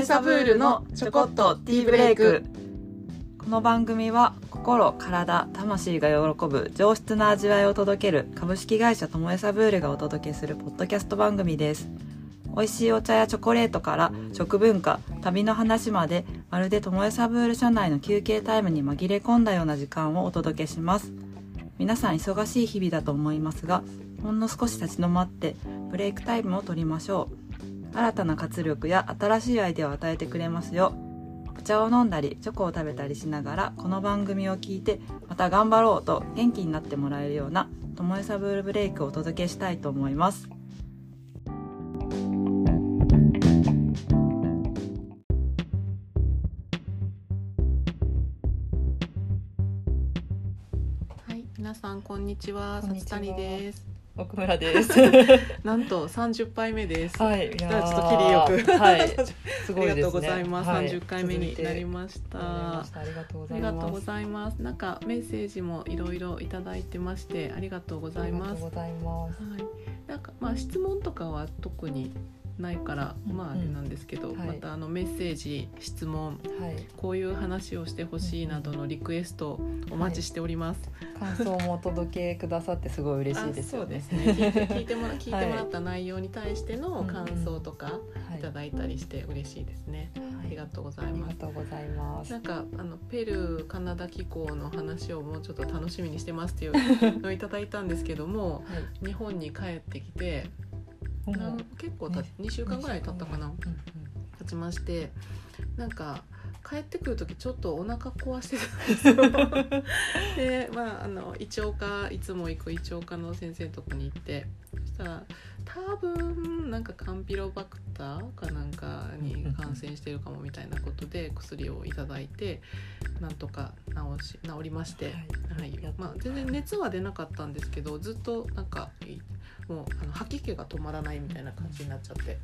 えサブールのちょこっとティーブレイク。この番組は心体魂が喜ぶ上質な味わいを届ける株式会社ともえサブールがお届けするポッドキャスト番組です。美味しいお茶やチョコレートから食文化旅の話までまるでともえサブール社内の休憩タイムに紛れ込んだような時間をお届けします。皆さん忙しい日々だと思いますがほんの少し立ち止まってブレイクタイムを取りましょう。新たな活力や新しいアイデアを与えてくれますよ。お茶を飲んだりチョコを食べたりしながらこの番組を聞いてまた頑張ろうと元気になってもらえるようなともえサブールブレイクをお届けしたいと思います。はい皆さんこんにちは。さつこんにちは。たりです奥村です。なんと30杯目です。はい。ちょっと切りよく。はい。すあごいですね。りがとうございます、はい。30回目になりました。ありがとうごあざいますりがとうございます。なんかメッセージもいろいろいただいてましてありがとうございます。ありがとうございます。はい、なんかまあ質問とかは特にないから、うん。まああれなんですけど、はい。またあのメッセージ質問はい。こういう話をしてほしいなどのリクエストお待ちしております。感想もお届けくださってすごい嬉しいですそうですね。聞いて もら聞いてもらった内容に対しての感想とかはい。いただいたりして嬉しいですね。ありがとうござありがいます。とうございます。なんかあのペルーカナダ機構の話をもうちょっと楽しみにしてますっていうのをいただいたんですけども はい。日本に帰ってきて結構たね。2週間ぐらい経ったかな。経ちましてなんか帰ってくる時ちょっとお腹壊してたんですよ。でまああの胃腸科いつも行く胃腸科の先生のとこに行ってそしたら多分なんかカンピロバクターかなんかに感染してるかもみたいなことで薬をいただいてなんとか治し治りまして、はい。まあ、全然熱は出なかったんですけどずっとなんかいもうあの吐き気が止まらないみたいな感じになっちゃって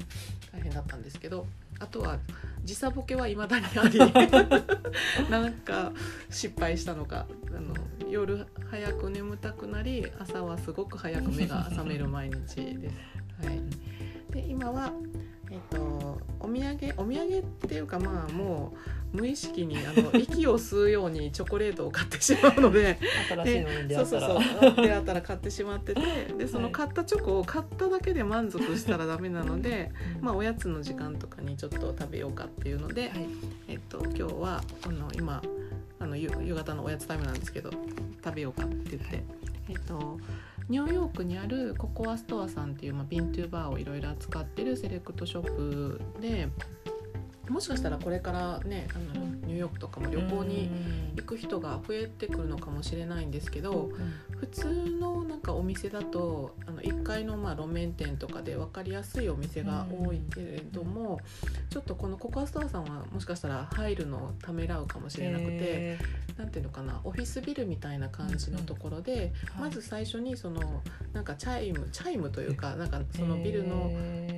大変だったんですけどあとは時差ボケはいまだにあり なんか失敗したのかあの夜早く眠たくなり朝はすごく早く目が覚める毎日です。はい、で今はえっと、お土産お土産っていうかまあもう無意識にあの 息を吸うようにチョコレートを買ってしまうので新しいのに出そうそう会ったら。そう出会ったら買ってしまっててでその買ったチョコを買っただけで満足したらダメなので、まあ、おやつの時間とかにちょっと食べようかっていうので、はい。えっと、今日はあの今あの夕夕方のおやつタイムなんですけど食べようかって言って、えっと、ニューヨークにあるココアストアさんっていう、まあ、ビントゥーバーをいろいろ扱ってるセレクトショップでもしかしたらこれからねあのニューヨークとかも旅行に行く人が増えてくるのかもしれないんですけど普通のなんかお店だとあの1階のまあ路面店とかで分かりやすいお店が多いけれども、ちょっとこのココアストアさんはもしかしたら入るのをためらうかもしれなくて、へなんていうのかなオフィスビルみたいな感じのところで、ーまず最初にそのなんかチャイムチャイムというかなんかそのビルの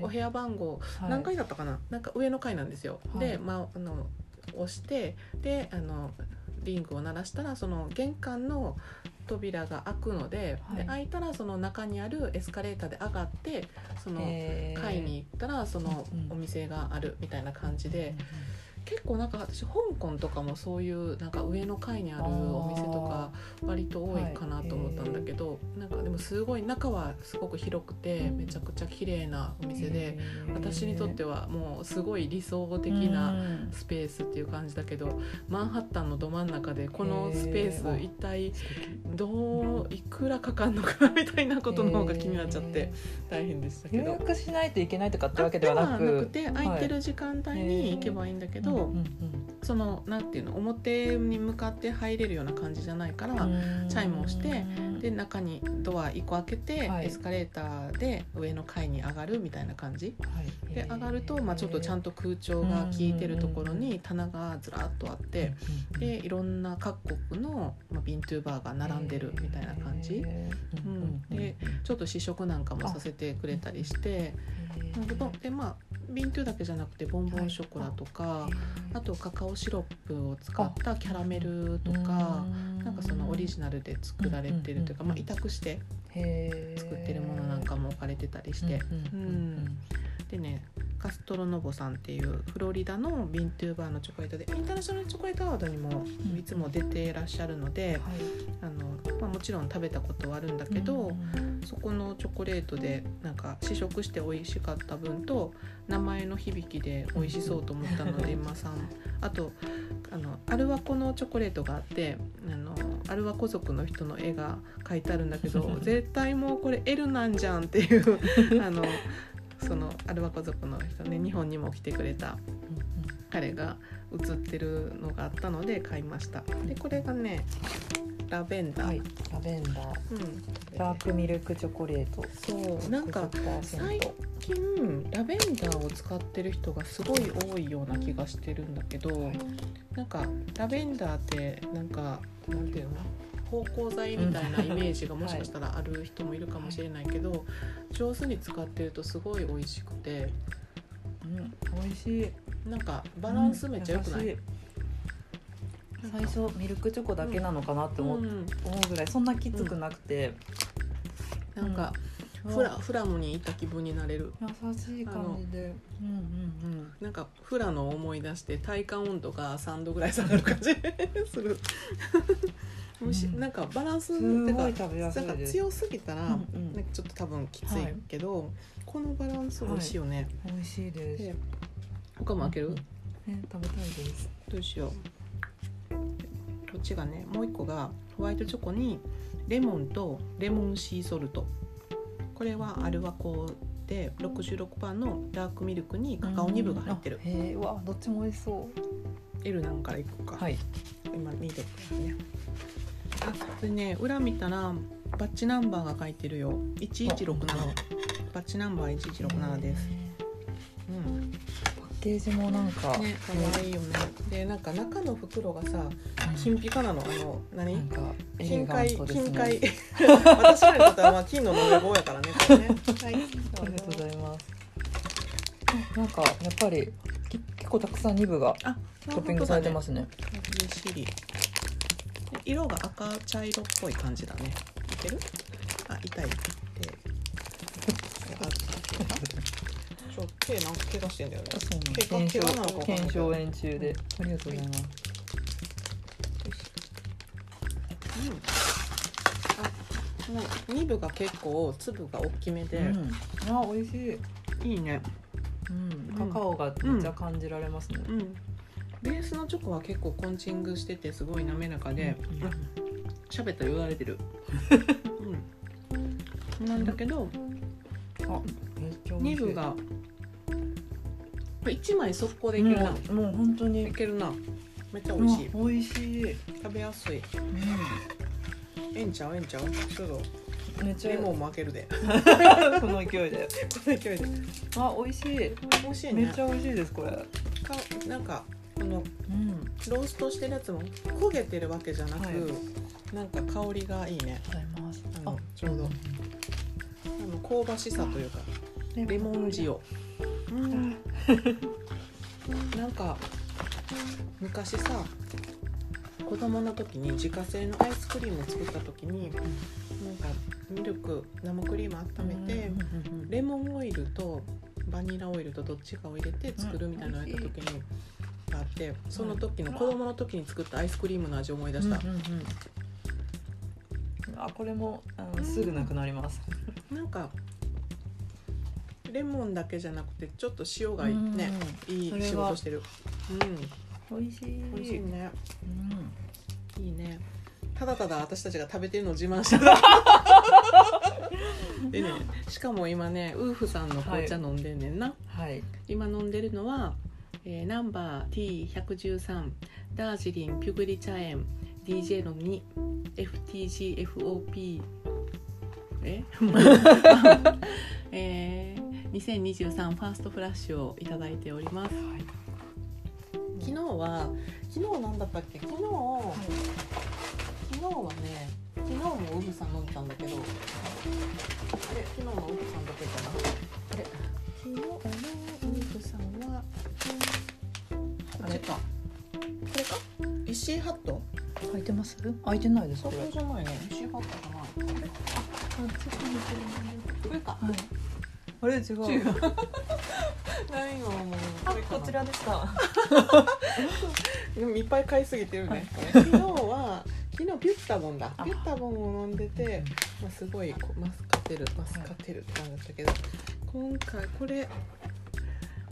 お部屋番号はい。何階だったかな、なんか上の階なんですよ。はい。で、まあ、あの押してであのリングを鳴らしたらその玄関の扉が開くので,、はい。で開いたらその中にあるエスカレーターで上がってそのへー。階に行ったらそのお店があるみたいな感じで。結構なんか私香港とかもそういうなんか上の階にあるお店とか割と多いかなと思ったんだけど、なんかでもすごい中はすごく広くてめちゃくちゃ綺麗なお店で、へー。私にとってはもうすごい理想的うなん。スペースっていう感じだけどマンハッタンのど真ん中でこのスペース一体どういくらかかんのかなみたいなことの方が気になっちゃって大変でしたけど。予約しないといけないとかってわけではなく。て空いてる時間帯に行けばいいんだけど、うんそのなんていうの表に向かって入れるような感じじゃないから、うん。チャイムをしてで中にドア1個開けて、はい。エスカレーターで上の階に上がるみたいな感じ。はい。で上がると、まあ、ちょっとちゃんと空調が効いてるところに棚がずらっとあって、でいろんな各国の、まあ、ビントゥーバーが並んでるみたいな感じ、うん、でちょっと試食なんかもさせてくれたりしてでまあビントゥーだけじゃなくてボンボンショコラとか、あとカカオシロップを使ったキャラメルとか。なんかそのオリジナルで作られてるというか、うんまあ、委託して作ってるものなんかも置かれてたりして、うんでねカストロノボさんっていうフロリダのビントゥーバーのチョコレートでインターナショナルチョコレートアワードにもいつも出ていらっしゃるので、あのまあ、もちろん食べたことはあるんだけど、そこのチョコレートでなんか試食して美味しかった分と名前の響きで美味しそうと思ったので今さん。あとあのアルワコのチョコレートがあってあのアルワコ族の人の絵が描いてあるんだけど 絶対もうこれ L なんじゃんっていうあのそのアルワコ族の人ね日本にも来てくれた彼が写ってるのがあったので買いました。でこれがねラベンダー、はい、ラベンダー。うん、ダークミルクチョコレート。そう。なんか最近ラベンダーを使ってる人がすごい多いような気がしてるんだけど、はい。なんかラベンダーってなんかなんていうの？芳香剤みたいなイメージがもしかしたらある人もいるかもしれないけど、上手に使ってるとすごい美味しくて。うん、美味しい。なんかバランスめっちゃ良くない、うん最初ミルクチョコだけなのかなって思う,、ぐらいそんなきつくなくて、なんかフラフラムに行った気分になれる。優しい感じで。うんうんなんかフラの思い出して体感温度が3度ぐらい下がる感じ。する。むしうん。なんかバランスうんすてかごい食べやすないんか強すぎたら、うんうん。なんかちょっと多分きついけど、このバランス美味しいよね、美味しいです、で他も開ける、うん。ね食べたいです。どうしよう。こっちがねもう一個がホワイトチョコにレモンとレモンシーソルトこれはアルワコで66%のダークミルクにカカオニブが入ってる、うへえうわどっちも美味しそ L なんからいこうか、うはい。今見てくださいね。あでね裏見たらバッチナンバーが書いてるよ。1167バッチナンバー1167です、うんケージもなんかね可愛いよね。でなんか中の袋がさ金ピカなのあの何？なんか金塊金塊。私らにとってはまあ金の延べ棒やからね。これねはい。ありがとうございます。あなんかやっぱりき結構たくさんニブがあトッピングされてますすね。ぎっしり。色が赤茶色っぽい感じだね。いける？あ痛いって 手なんか怪我してんだよね。あそうなん怪我なのか検証炎中でありがとうござい。ますうん。あもうニブが結構粒が大きめで、うん、あ美味しい、いいね。うん、カカオがめっちゃ感じられますね、うん。ベースのチョコは結構コンチングしててすごい滑らかで、うん。あ喋ったら言われてる、うん、なんだけどあめっちゃ美味しい。ニブがこれ1枚速攻でいけるな、もうもう本当に。いけるな。めっちゃ美味しい。うん美味しい、食べやすい。うん。ええんちゃう？ええんちゃう？ちょっと。めっちゃレモンも開けるで。この勢いで。この勢いで。あ美味しい。美味しいね。めっちゃ美味しいですこれ。かなんかこのうん。ローストしてるやつも焦げてるわけじゃなく、はい。なんか香りがいいね。あのちょうど。あの香ばしさというかレモン塩。うん なんか昔さ子供の時に自家製のアイスクリームを作った時になんかミルク生クリーム温めて、レモンオイルとバニラオイルとどっちかを入れて作るみたいなのをやった時に、があってその時の子供の時に作ったアイスクリームの味を思い出した、あこれもあのすぐなくなります。なんかレモンだけじゃなくてちょっと塩がね、いいそれは仕事してる。美味しい。うん美味しいね。うん。いいね。ただただ私たちが食べてるのを自慢してた。でねしかも今ねウーフさんの紅茶飲んでんねんな、はい。今飲んでるのは、えーナンバー T113 ダージリンピュグリ茶園 DJ の 2FTGFOP え？えー、2023ファーストフラッシュをいただいております。昨日は昨日なんだったっけ？昨日、昨日はね昨日もウブさん飲んでたんだけどあれ昨日のウブさんだけかな？あれ昨日のウブさんはこっちかこれか？石井ハット？開いてます？開いてないですそこれ。こじゃないね石井ハットか。なあれあ上か。はいあれ違う。違う。ないよもう。あこちらでしたでもいっぱい買いすぎてるね、昨日は昨日ピュッタボンだ。あ。ピュッタボンを飲んでて、まあ、すごいこうマスカテルマスカテルって感じだったけど、今回これ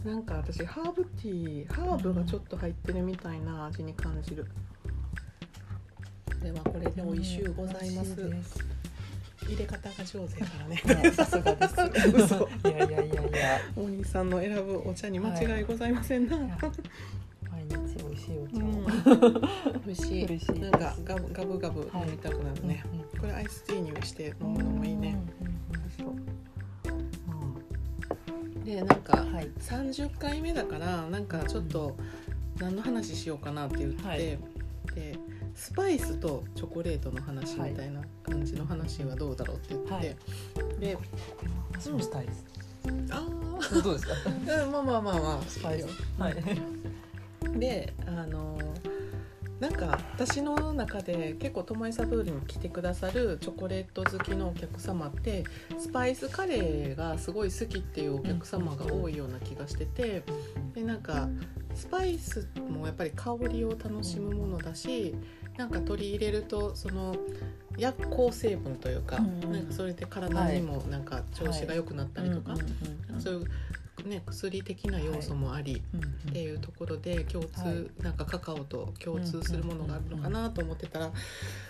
なんか私ハーブティーハーブがちょっと入ってるみたいな味に感じる。これはこれで美味しゅうございます入れ方が上手やからね。さすがです。嘘。いやいやいやいや。お兄さんの選ぶお茶に間違いございませんな、い。や毎日美味しいお茶うん。を、美味しい。嬉しいなんかガブガブガブ飲みたくなるね、うんうんこれアイスティーにして飲むのもいいね、でなんかうん。はい。30回目だからなんかちょっと何の話しようかなって言って、はい。でスパイスとチョコレートの話みたいな感じの話はどうだろうって言って、はい。で私もしたいです、あどうですか？あうんまあまあまあまあスパイス。はい。であのなんか私の中で結構トモエサブールに来てくださるチョコレート好きのお客様ってスパイスカレーがすごい好きっていうお客様が多いような気がしててでなんかスパイスもやっぱり香りを楽しむものだしなんか取り入れるとその薬効成分というかうんなんかそれで体にもなんか調子が良くなったりとかそういう、ね、薬的な要素もあり。っていうところで共通、はい。なんかカカオと共通するものがあるのかなと思ってたら、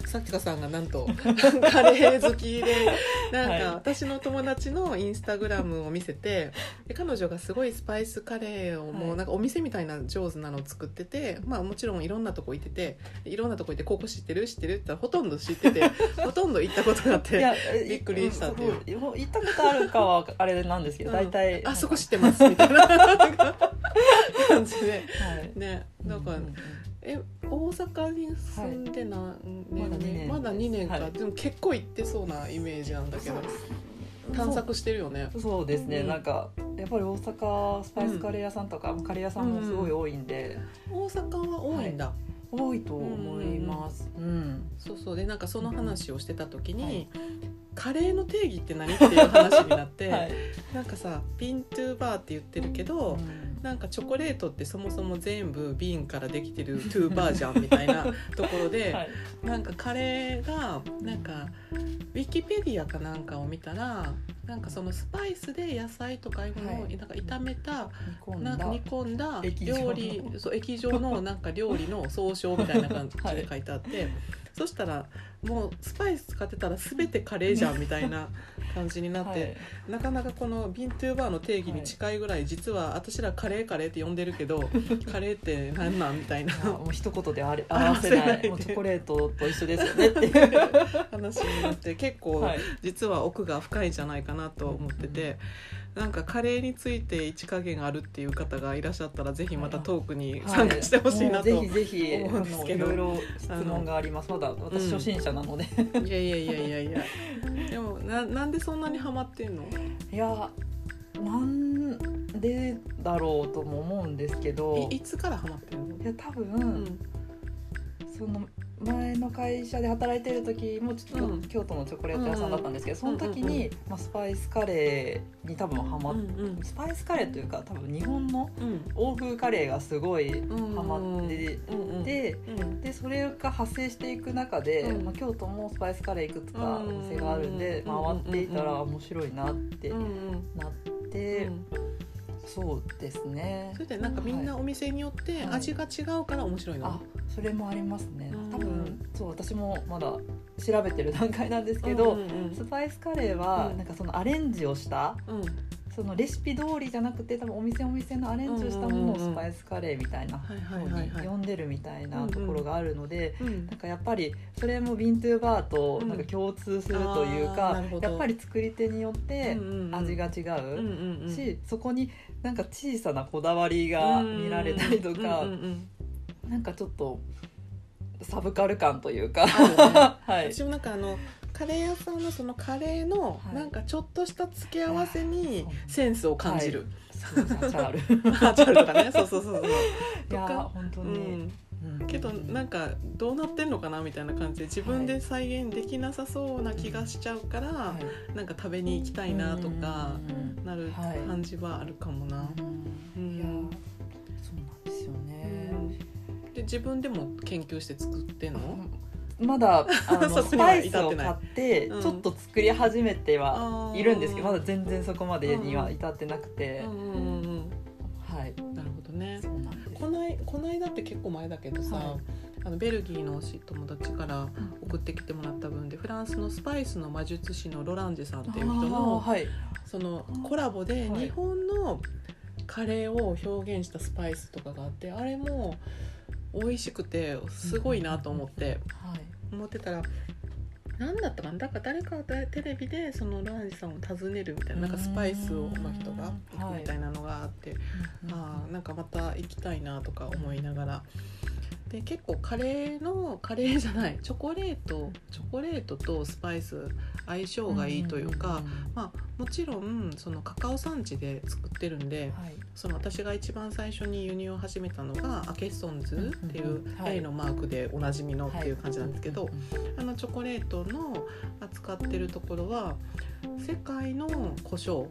さきかさんがなんと カレー好きで なんはい。か私の友達のインスタグラムを見せてで彼女がすごいスパイスカレーをもはい。うなんかお店みたいな上手なのを作ってて、まあもちろんいろんなとこ行ってていろんなとこ行ってここ知ってる？知ってる？って言ったらほとんど知ってて ほとんど行ったことがあってびっくりしたっていう。行ったことあるかはあれなんですけど、うん。大体あそこ知ってますみたいな。感じで。はいねだから。うんうんうん。え大阪に住んで何年、まだ二年まだ2年か、はい。でも結構行ってそうなイメージなんだけど。探索してるよね。そうですね、うん。なんかやっぱり大阪スパイスカレー屋さんとか、カレー屋さんもすごい多いんで、大阪は多いんだ、多いと思います。うん、そうそう。でなんかその話をしてた時に、はいカレーの定義って何？っていう話になって、はい。なんかさビントゥーバーって言ってるけど、なんかチョコレートってそもそも全部瓶からできてるトゥーバーじゃんみたいな ところで、はい。なんかカレーがなんかウィキペディアかなんかを見たらなんかそのスパイスで野菜とかいうのをはい。なんか炒めた、煮込んだ。なんか煮込んだ液状の。料理そう液状のなんか料理の総称みたいな感じ はい。で書いてあって、そしたらもうスパイス使ってたら全てカレーじゃんみたいな感じになって、はい。なかなかこのビントゥーバーの定義に近いぐらい実は私らカレーカレーって呼んでるけど カレーって何なんみたいな。もう一言であれ表せな表せない。いもうチョコレートと一緒ですよねっていう、話になって結構、はい、実は奥が深いんじゃないかなと思ってて、なんかカレーについて一加減あるっていう方がいらっしゃったらぜひまたトークに参加してほしいなと、思うんですけど。あのいろいろ質問があります。まだ私初心者なので、いやいやいやいやいや。でもななんでそんなにハマってんの？いやなんでだろうとも思うんですけどいいつからハマってんの？いや多分、うん。その前の会社で働いてる時もちょっとうん。京都のチョコレート屋さんだったんですけど、その時に、まあ、スパイスカレーに多分ハマっ、うんスパイスカレーというか多分日本のうん欧風カレーがすごいうんハマってうんうんでそれが派生していく中で、うんまあ、京都もスパイスカレーいくつかお店があるんで、うん回っていたらうん面白いなってうんうんなって、うんそうですね。それでなんかみんなお店によってはい。味が違うから面白いの、あそれもありますね。うん。多分そう私もまだ調べてる段階なんですけど、うんうん。スパイスカレーはうん。なんかそのアレンジをしたうんそのレシピ通りじゃなくて多分お店お店のアレンジをしたものをスパイスカレーみたいなはいは風に呼んでるみたいなところがあるのでうんなんかやっぱりそれもビントゥーバーとなんか共通するというかやっぱり作り手によって味が違うんううんうん。しそこになんか小さなこだわりが見られたりとかうんうんうんなんかちょっとサブカル感というか。はい。私もなんかあのカレー屋さんのそのカレーのはい。なんかちょっとした付け合わせにセンスを感じる、チャール。あ チャールとかね。そうそうそうそう。とか本当に、うん、けどなんかどうなってんのかなみたいな感じで自分で再現できなさそうな気がしちゃうから、はい。なんか食べに行きたいなとかうん。なるはい感じはあるかもな。そうなんですよね、で自分でも研究して作ってんの、まだ あのスパイスを買ってうん。ちょっと作り始めてはいるんですけどまだ全然そこまでには至ってなくて、うんうんうんうん。はい。なるほどね。そうなんです。こないこの間って結構前だけどさ、はい。あのベルギーの友達から送ってきてもらった分でフランスのスパイスの魔術師のロランジェさんっていう人のはい。そのコラボではい。日本のカレーを表現したスパイスとかがあってあれも美味しくてすごいなと思って。はい。思ってたら何だったかな？だから誰かがテレビでそのロランジェさんを訪ねるみたいななんかスパイスをの人が行くみたいなのがあってあーなんかまた行きたいなとか思いながら。で結構カレーのカレーじゃないチョコレートチョコレートとスパイス相性がいいというか、まあもちろんそのカカオ産地で作ってるんではいその私が一番最初に輸入を始めたのがアケッソンズっていううんうんはい。A のマークでおなじみのっていう感じなんですけど、はいあのチョコレートの扱ってるところは世界の胡椒を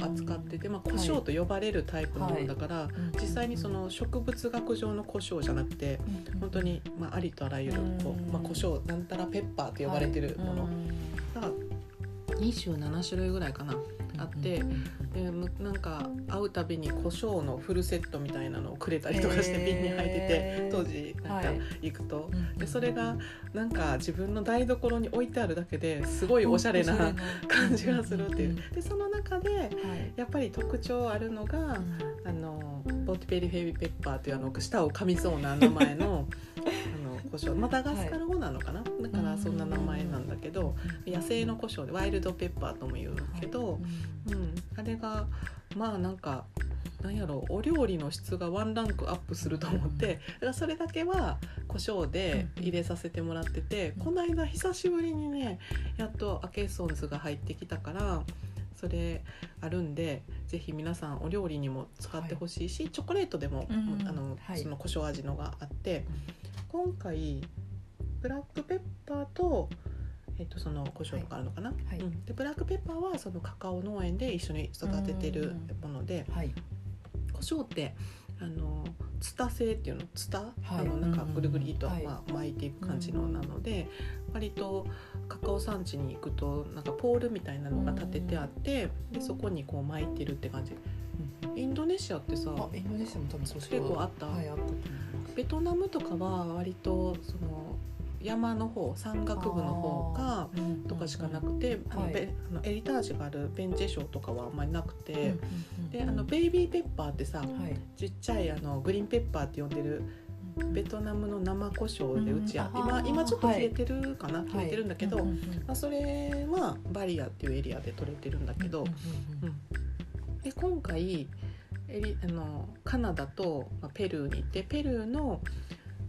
扱ってて、まあ、胡椒と呼ばれるタイプのものだから、実際にその植物学上の胡椒じゃなくて本当にまあありとあらゆるこう、まあ、胡椒なんたらペッパーって呼ばれてるもの。が27種類ぐらいかなあってでむなんか会うたびに胡椒のフルセットみたいなのをくれたりとかして瓶に入ってて当時なんかはい。行くと。でそれがなんか自分の台所に置いてあるだけですごいおしゃれな感じがするっていう。でその中でやっぱり特徴あるのが、あのボッティペリフェビペッパーというあの舌を噛みそうな名前の 胡椒マダガスカル語なのかな、だからそんな名前なんだけど、野生の胡椒でワイルドペッパーとも言うけど、うん、あれがまあなんかなんやろうお料理の質がワンランクアップすると思ってだからそれだけは胡椒で入れさせてもらっててうん。この間久しぶりにねやっとアケッソンズが入ってきたからそれあるんでぜひ皆さんお料理にも使ってほしいし、チョコレートでも、うん。あのはい。その胡椒味のがあって今回ブラックペッパーとえっとその胡椒があるのかな、はい。うん、でブラックペッパーはそのカカオ農園で一緒に育ててるものではい。胡椒ってあのツタ製っていうのツタ、はい。あのなんかぐるぐりと、はい。まあ、巻いていく感じのなので、割とカカオ産地に行くとなんかポールみたいなのが立ててあって、でそこにこう巻いてるって感じ。インドネシアってさあインドネシアも多分そう。結構あった？はいあったベトナムとかは割とその山の方山岳部の方かとかしかなくて、あのはい。ベあのエリタージがあるベンチェ礁とかはあんまりなくて、うんうんうんであのベイビーペッパーってさはい。ちっちゃいあのグリーンペッパーって呼んでるベトナムの生胡椒でうちや、今うんあー。今ちょっと消えてるかな、はい。消えてるんだけど、まあ、それはバリアっていうエリアで取れてるんだけど、うん。で今回エリあのカナダと、まあ、ペルーに行ってペルーの、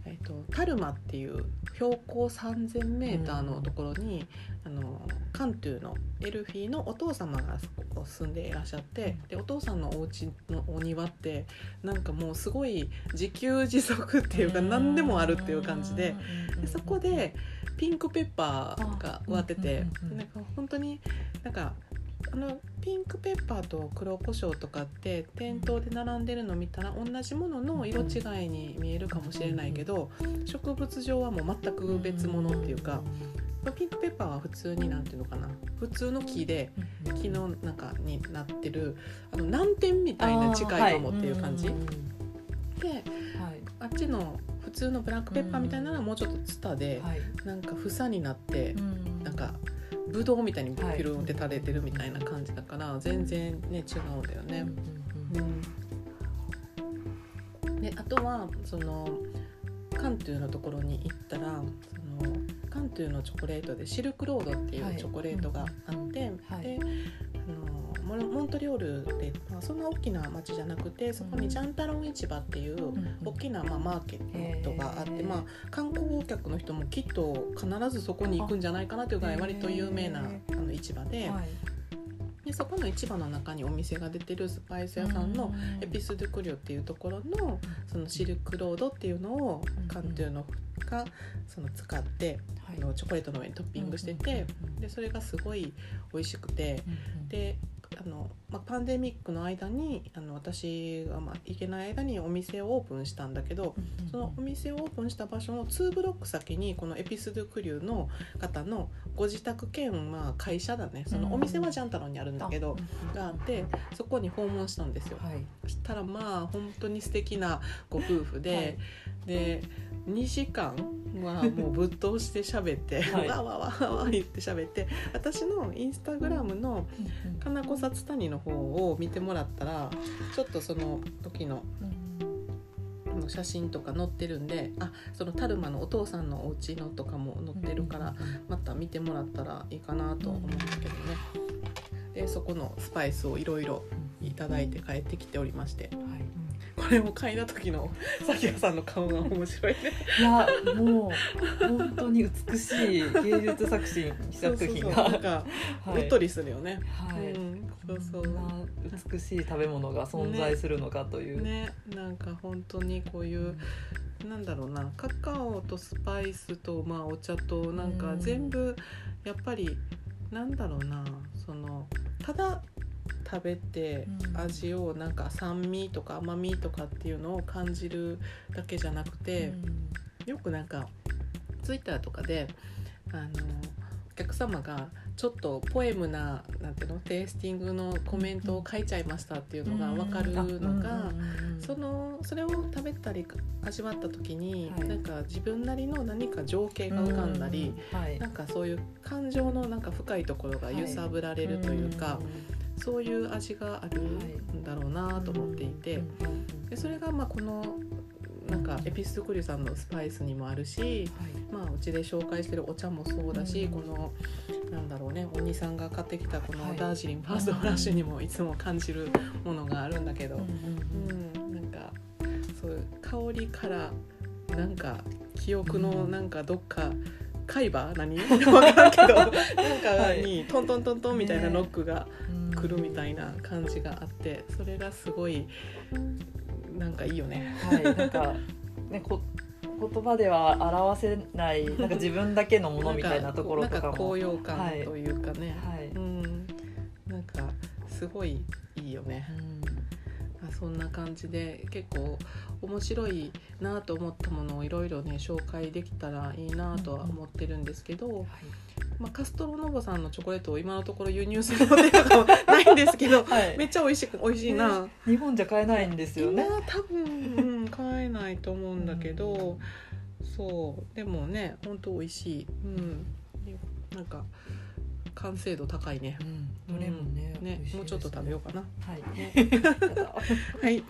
えっとタルマっていう標高 3,000m のところに、あのカントゥーのエルフィーのお父様がそこ住んでいらっしゃってでお父さんのお家のお庭ってなんかもうすごい自給自足っていうか何でもあるっていう感じででそこでピンクペッパーが植わっててうん。うん。うん。うん。なんか本当になんかあのピンクペッパーと黒胡椒とかって店頭で並んでるの見たら同じものの色違いに見えるかもしれないけど植物上はもう全く別物っていうかピンクペッパーは普通になんていうのかな。普通の木で木の中になってるあの南天みたいな近いかもっていう感じ。はいではい。あっちの普通のブラックペッパーみたいなのはもうちょっとツタではい。なんか房になってうん。なんかブドウみたいにピュルンって垂れてるみたいな感じだから全然ね違うんだよね。うん、であとはそのカントゥーのところに行ったらそのカントゥーのチョコレートでシルクロードっていうチョコレートがあって、はい。であのモンモントリオールで、まあ、そんな大きな町じゃなくてそこにジャンタロン市場っていう大きな、まあ、マーケットがあって、まあ、観光客の人もきっと必ずそこに行くんじゃないかなというぐらい割と有名なへあの市場で。はい。でそこの市場の中にお店が出てるスパイス屋さんのエピス・ドゥ・クリオっていうところのそのシルクロードっていうのをカントゥーのがその使ってあのチョコレートの上にトッピングしててでそれがすごい美味しくてであの、まあ、パンデミックの間にあの私が、まあ、行けない間にお店をオープンしたんだけどそのお店をオープンした場所の2ブロック先にこのエピス・ドゥ・クリューの方のご自宅兼、まあ、会社だね。そのお店はジャンタロンにあるんだけど、があってそこに訪問したんですよ。はい。そしたらまあ本当に素敵なご夫婦で、はい。で2時間はもうぶっ通して喋って、はい。わわわわわ言って喋って私のインスタグラムのかなこさつたにの方を見てもらったらちょっとその時のあの写真とか載ってるんであそのタルマのお父さんのお家のとかも載ってるからまた見てもらったらいいかなと思うんですけどね。でそこのスパイスをいろいろいただいて帰ってきておりましてはいこれを嗅いだ時のさきやさんの顔が面白いね。いやもう本当に美しい芸術作品作品が。なんかはい。うっとりするよね。はい。うん、そ美しい食べ物が存在するのかという。う、ねなんか本当にこういうなんだろうな。カカオとスパイスとまあお茶となんかうん。全部やっぱりなんだろうな。そのただ食べてうん。味をなんか酸味とか甘みとかっていうのを感じるだけじゃなくて、よくなんかツイッターとかであのお客様がちょっとポエムななんていうのテイスティングのコメントを書いちゃいましたっていうのが分かるのが。そのそれを食べたり味わった時に、はい。なんか自分なりの何か情景が浮かんだり、うん。はい。なんかそういう感情のなんか深いところが揺さぶられるというか、そういう味があるんだろうなと思っていて、でそれがまあこのなんかエピストクリュさんのスパイスにもあるし、まあ、うちで紹介してるお茶もそうだし、うん。このなんだろうねお兄さんが買ってきたこのはい。ダージリンファーストフラッシュにもいつも感じるものがあるんだけど。うん。うん、なんかそういう香りからなんか記憶のなんかどっか海馬？何？分からんけど。なんかにトントントントンみたいなノックが来るみたいな感じがあってそれがすごいなんかいいよね。はい、なんかねこ言葉では表せないなんか自分だけのものみたいなところとかも。なんか高揚感はいというかね、はい、うん、なんかすごいいいよね。まあそんな感じで結構面白いなと思ったものをいろいろね紹介できたらいいなとは思ってるんですけど、まあ、カストロノボさんのチョコレートを今のところ輸入する予定とかはないんですけどはい。めっちゃ美味しく美味しいな。日本じゃ買えないんですよ今ね。多分、うん、買えないと思うんだけど、そう。でもね本当美味しい、うん、なんか完成度高いねうん、どれもね、ね美味しいもうちょっと食べようかな。う。はい。ねはい。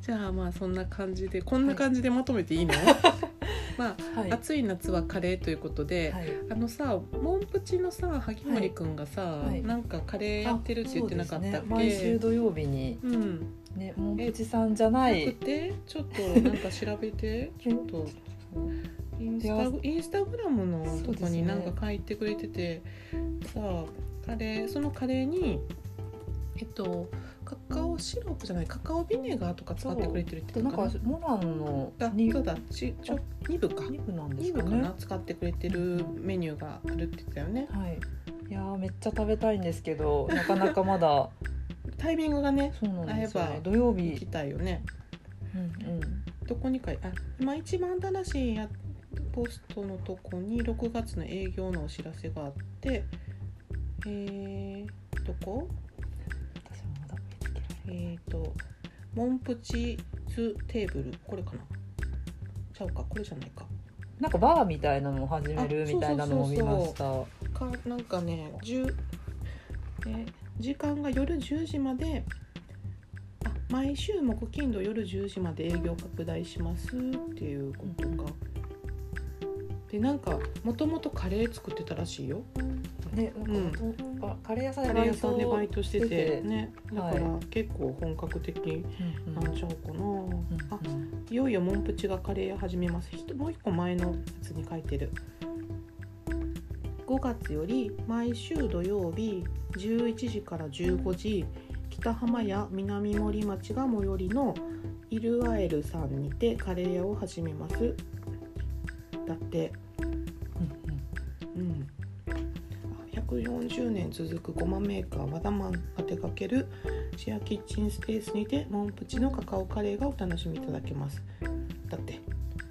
じゃあまあそんな感じでこんな感じでまとめていいの？まあ、はい。暑い夏はカレーということで、はい。あのさモンプチのさ萩森くんがさ、はいなんかカレーやってるって言ってなかったっけ？ね、毎週土曜日にうん。ね、モンプチさんじゃな。ないくて？ちょっとなんか調べて ちょっと。インスタインスタグラムのとこになんか書いてくれてて、さあカレーそのカレーにえっとカカオシロップじゃないカカオビネガーとか使ってくれてるって言な。んかモランのだ二そうだ。ちちょ2部か二部な？んです2部かねかな？使ってくれてるメニューがあるって言ってたよね。はい。いやーめっちゃ食べたいんですけど、なかなかまだ。タイミングがねそうなんですよ、会えば。ね土曜行き日。たいよね。うんうん。どこにかいあ今一番新しいやポストのとこに6月の営業のお知らせがあってえー、どこ？私もまだ見つけられない。えー、とモンプチズテーブル？これかな？ちゃうか？これじゃないか。なんかバーみたいなのを始めるあみたいなのも見ました。かなんかね10え時間が夜10時まであ毎週木金土夜10時まで営業拡大しますっていうことか、でなんかもともとカレー作ってたらしいよ。ね、うん。なんかおあカレー屋さんカレー屋さんでバイトしてて。てね。だから結構本格的うんうん。なんちゃうかな、あうん。いよいよモンプチがカレー屋始めます。もう一個前のやつに書いてる。5 5月より毎週土曜日11時から15時北浜や南森町が最寄りのイルアエルさんにてカレー屋を始めますだって。うん140年続くごまメーカー和田マンが手掛けるシェアキッチンスペースにてモンプチのカカオカレーがお楽しみいただけます。だって。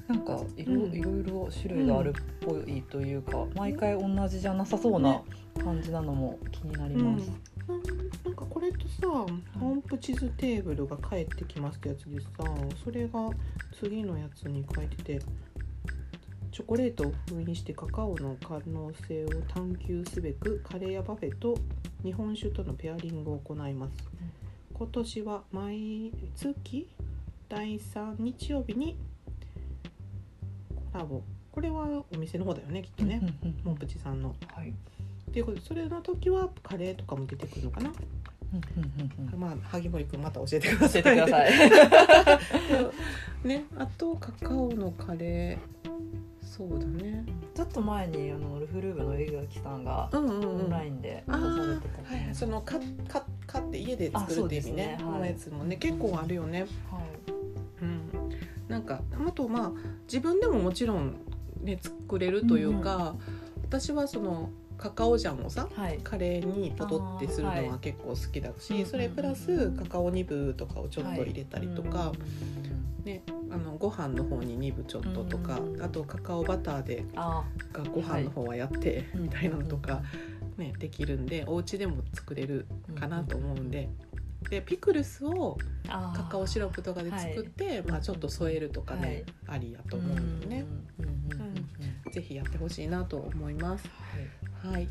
なんかいろ,、うん。いろいろ種類があるっぽいというか、毎回同じじゃなさそうな感じなのも気になります。うん、なんかこれとさモンプチズテーブルが返ってきますってやつでさそれが次のやつに書いててチョコレートを封印してカカオの可能性を探求すべくカレーやパフェと日本酒とのペアリングを行います、今年は毎月第3日曜日にコラボ。これはお店の方だよねきっとね、うんうんモンプチさんの。はい。っていうことでそれの時はカレーとかも出てくるのかな、うんうんうんうん。まあ萩森くんまた教えてください。ねあとカカオのカレーそうだね。ちょっと前にあのルフルーブの江垣さんがうんうんオうん。ンラインであ出されーてたはいはい。そのかかかって家で作るっていう意味ね。ね。はい。のやつもね。結構あるよね。はい。うん。なんかあとまあ自分でももちろんね作れるというか、私はそのカカオジャンをさはい。カレーにポトってするのははい。結構好きだし、うんそれプラスカカオニブとかをちょっと入れたりとか、ね、あのご飯の方にニブちょっととか、うんあとカカオバターであがご飯の方はやって、ーみたいなのとか、ね、できるんでお家でも作れるかなと思うんで。でピクルスをカカオシロップとかで作って、まあ、ちょっと添えるとかね、ありやと思うんでね、うん。ぜひやってほしいなと思います。はい。はい、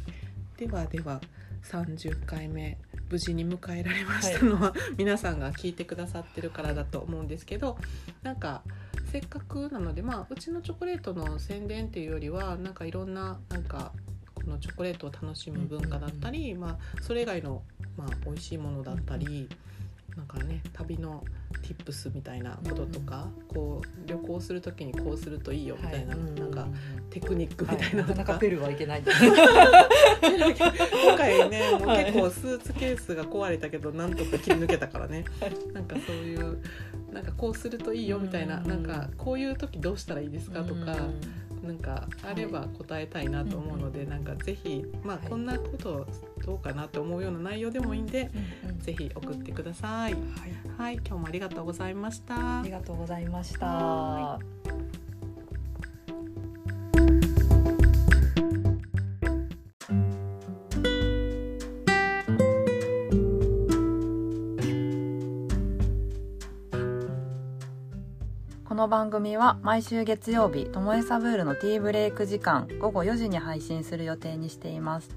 ではでは30回目無事に迎えられましたのは、皆さんが聞いてくださってるからだと思うんですけどなんかせっかくなのでまあうちのチョコレートの宣伝っていうよりはなんかいろんななんかこのチョコレートを楽しむ文化だったり、まあ、それ以外の、まあ、美味しいものだったり、なんかね旅の tips みたいなこととか、こう旅行する時にこうするといいよみたいな,、なんかテクニックみたいなのとか。なかなかペルはいけない。今回ねもうはい結構スーツケースが壊れたけどなんとか切り抜けたからね。なんかそういうなんかこうするといいよみたいなうんなんかこういう時どうしたらいいですかとかなんかあれば答えたいなと思うのでなんかぜひまあはいこんなことどうかなって思うような内容でもいいんでうんうんぜひ送ってください。はいはい今日もありがとうございましたあり。がとうございました。の番組は毎週月曜日ともえサブールのティーブレイク時間午後4時に配信する予定にしています。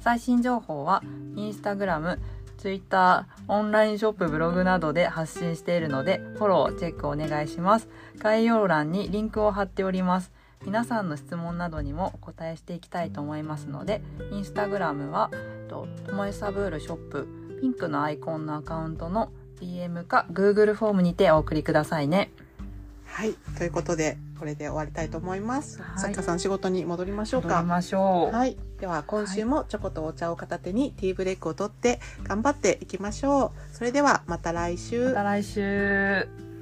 最新情報はインスタグラムツイッターオンラインショップブログなどで発信しているのでフォローチェックお願いします。概要欄にリンクを貼っております。皆さんの質問などにもお答えしていきたいと思いますのでインスタグラムはともえサブールショップピンクのアイコンのアカウントの DM か Google フォームにてお送りくださいね。はいということでこれで終わりたいと思います。はい作家さん仕事に戻りましょうか戻り。ましょう。はい、では今週もチョコとお茶を片手にティーブレイクを取って頑張っていきましょう。それではまた来週。また来週。